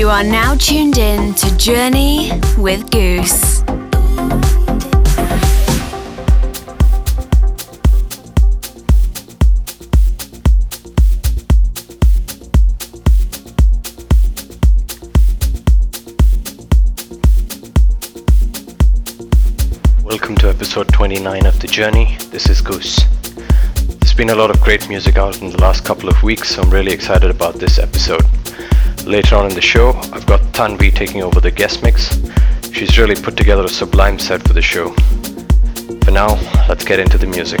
You are now tuned in to Journey with Goos. Welcome to episode 29 of The Journey. This is Goos. There's been a lot of great music out in the last couple of weeks, so I'm really excited about this episode. Later on in the show, I've got Tanvi taking over the guest mix. She's really put together a sublime set for the show. For now, let's get into the music.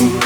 you.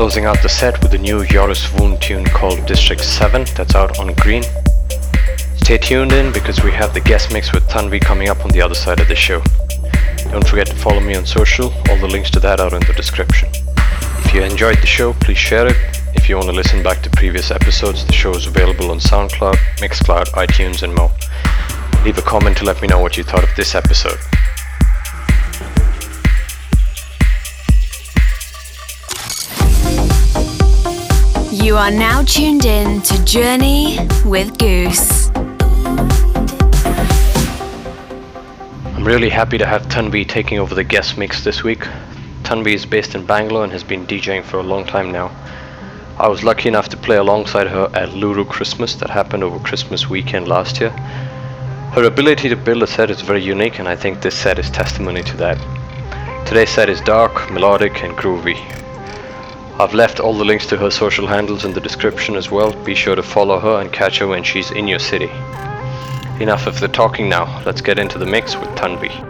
Closing out the set with a new Joris Voorn tune called District 7 that's out on Green. Stay tuned in because we have the guest mix with Tanvi coming up on the other side of the show. Don't forget to follow me on social, all the links to that are in the description. If you enjoyed the show, please share it. If you want to listen back to previous episodes, the show is available on SoundCloud, Mixcloud, iTunes, and more. Leave a comment to let me know what you thought of this episode. You are now tuned in to Journey with Goos. I'm really happy to have Tanvi taking over the guest mix this week. Tanvi is based in Bangalore and has been DJing for a long time now. I was lucky enough to play alongside her at Luru Christmas that happened over Christmas weekend last year. Her ability to build a set is very unique and I think this set is testimony to that. Today's set is dark, melodic and groovy. I've left all the links to her social handles in the description as well. Be sure to follow her and catch her when she's in your city. Enough of the talking now, let's get into the mix with Tanvi.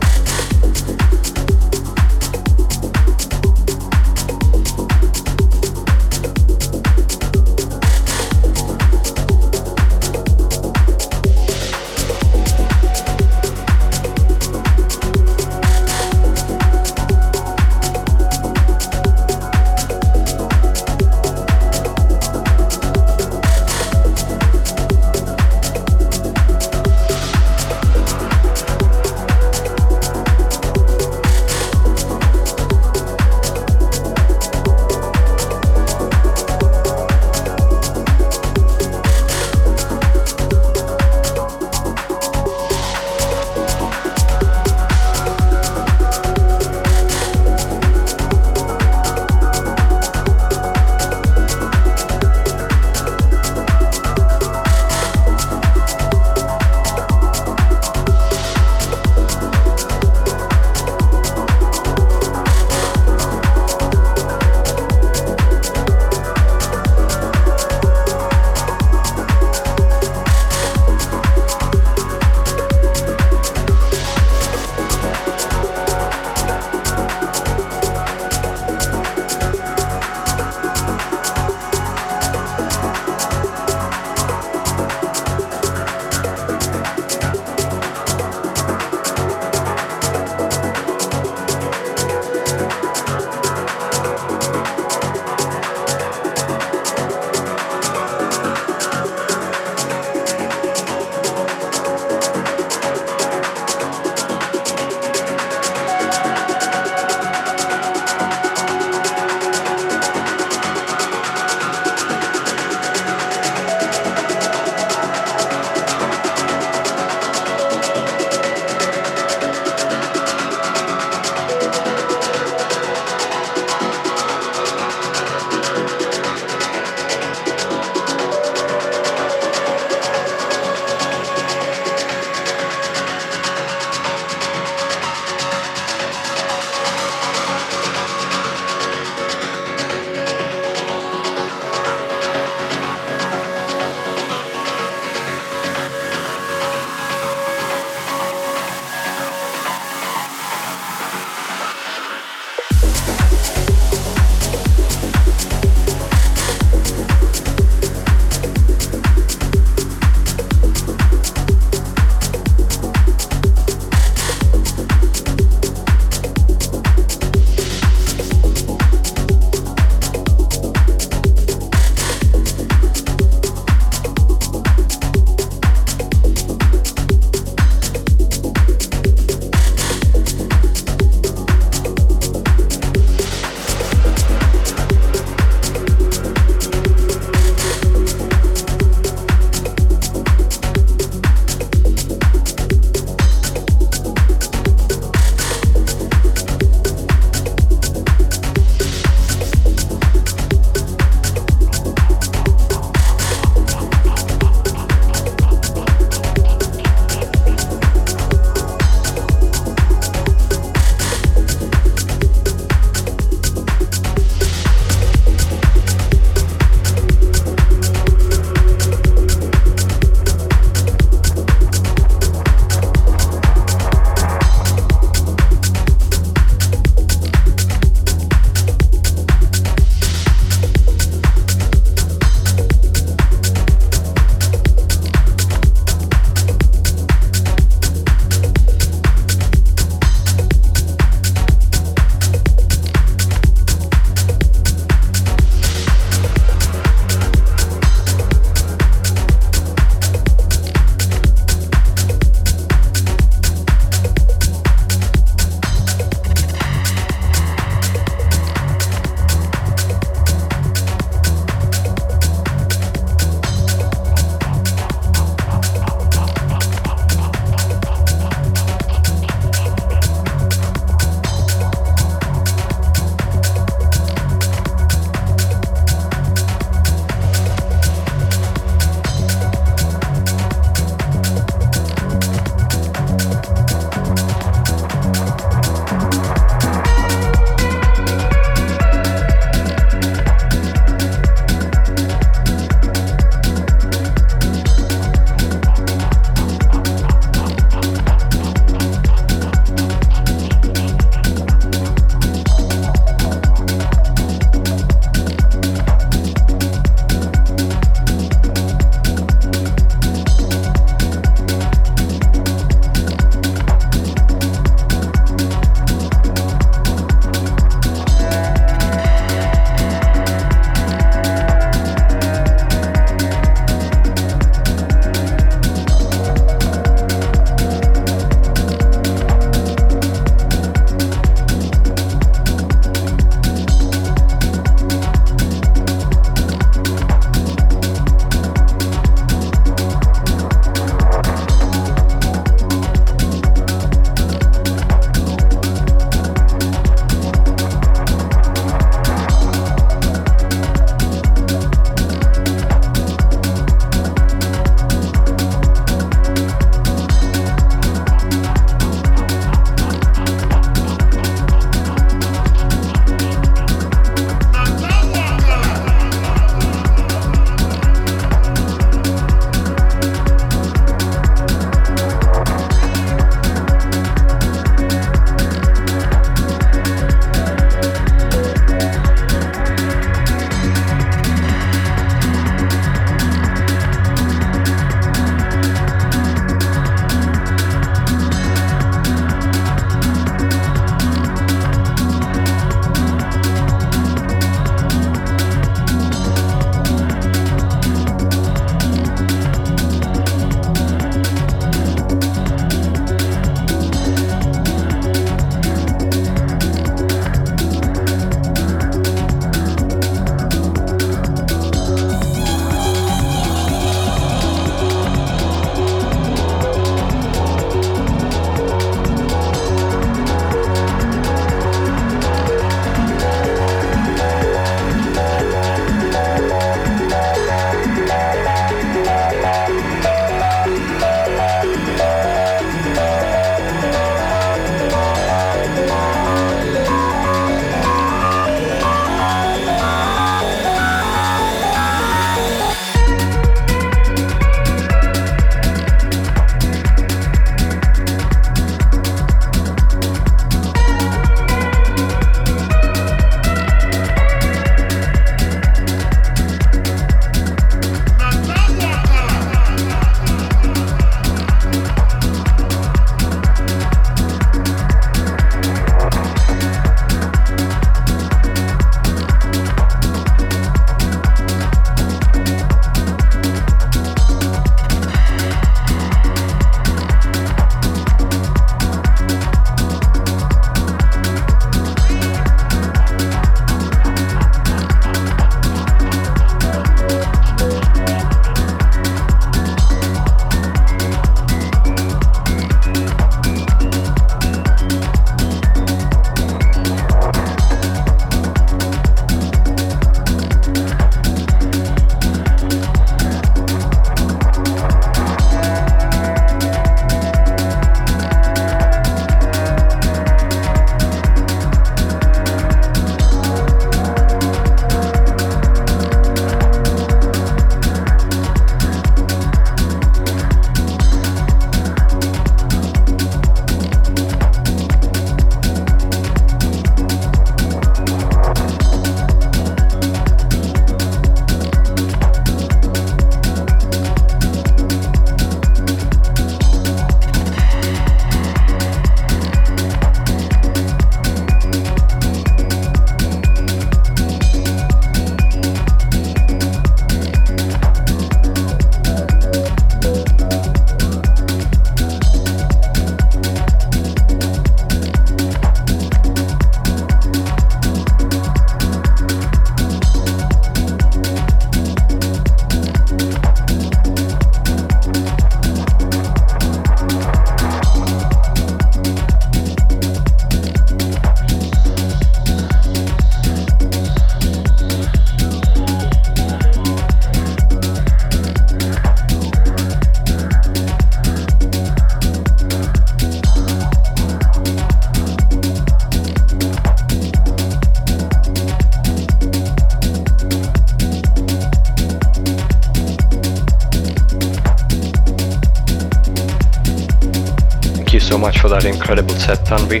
Incredible set, Tanvi.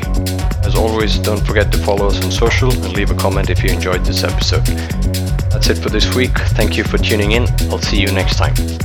As always, don't forget to follow us on social and leave a comment if you enjoyed this episode. That's it for this week. Thank you for tuning in. I'll see you next time.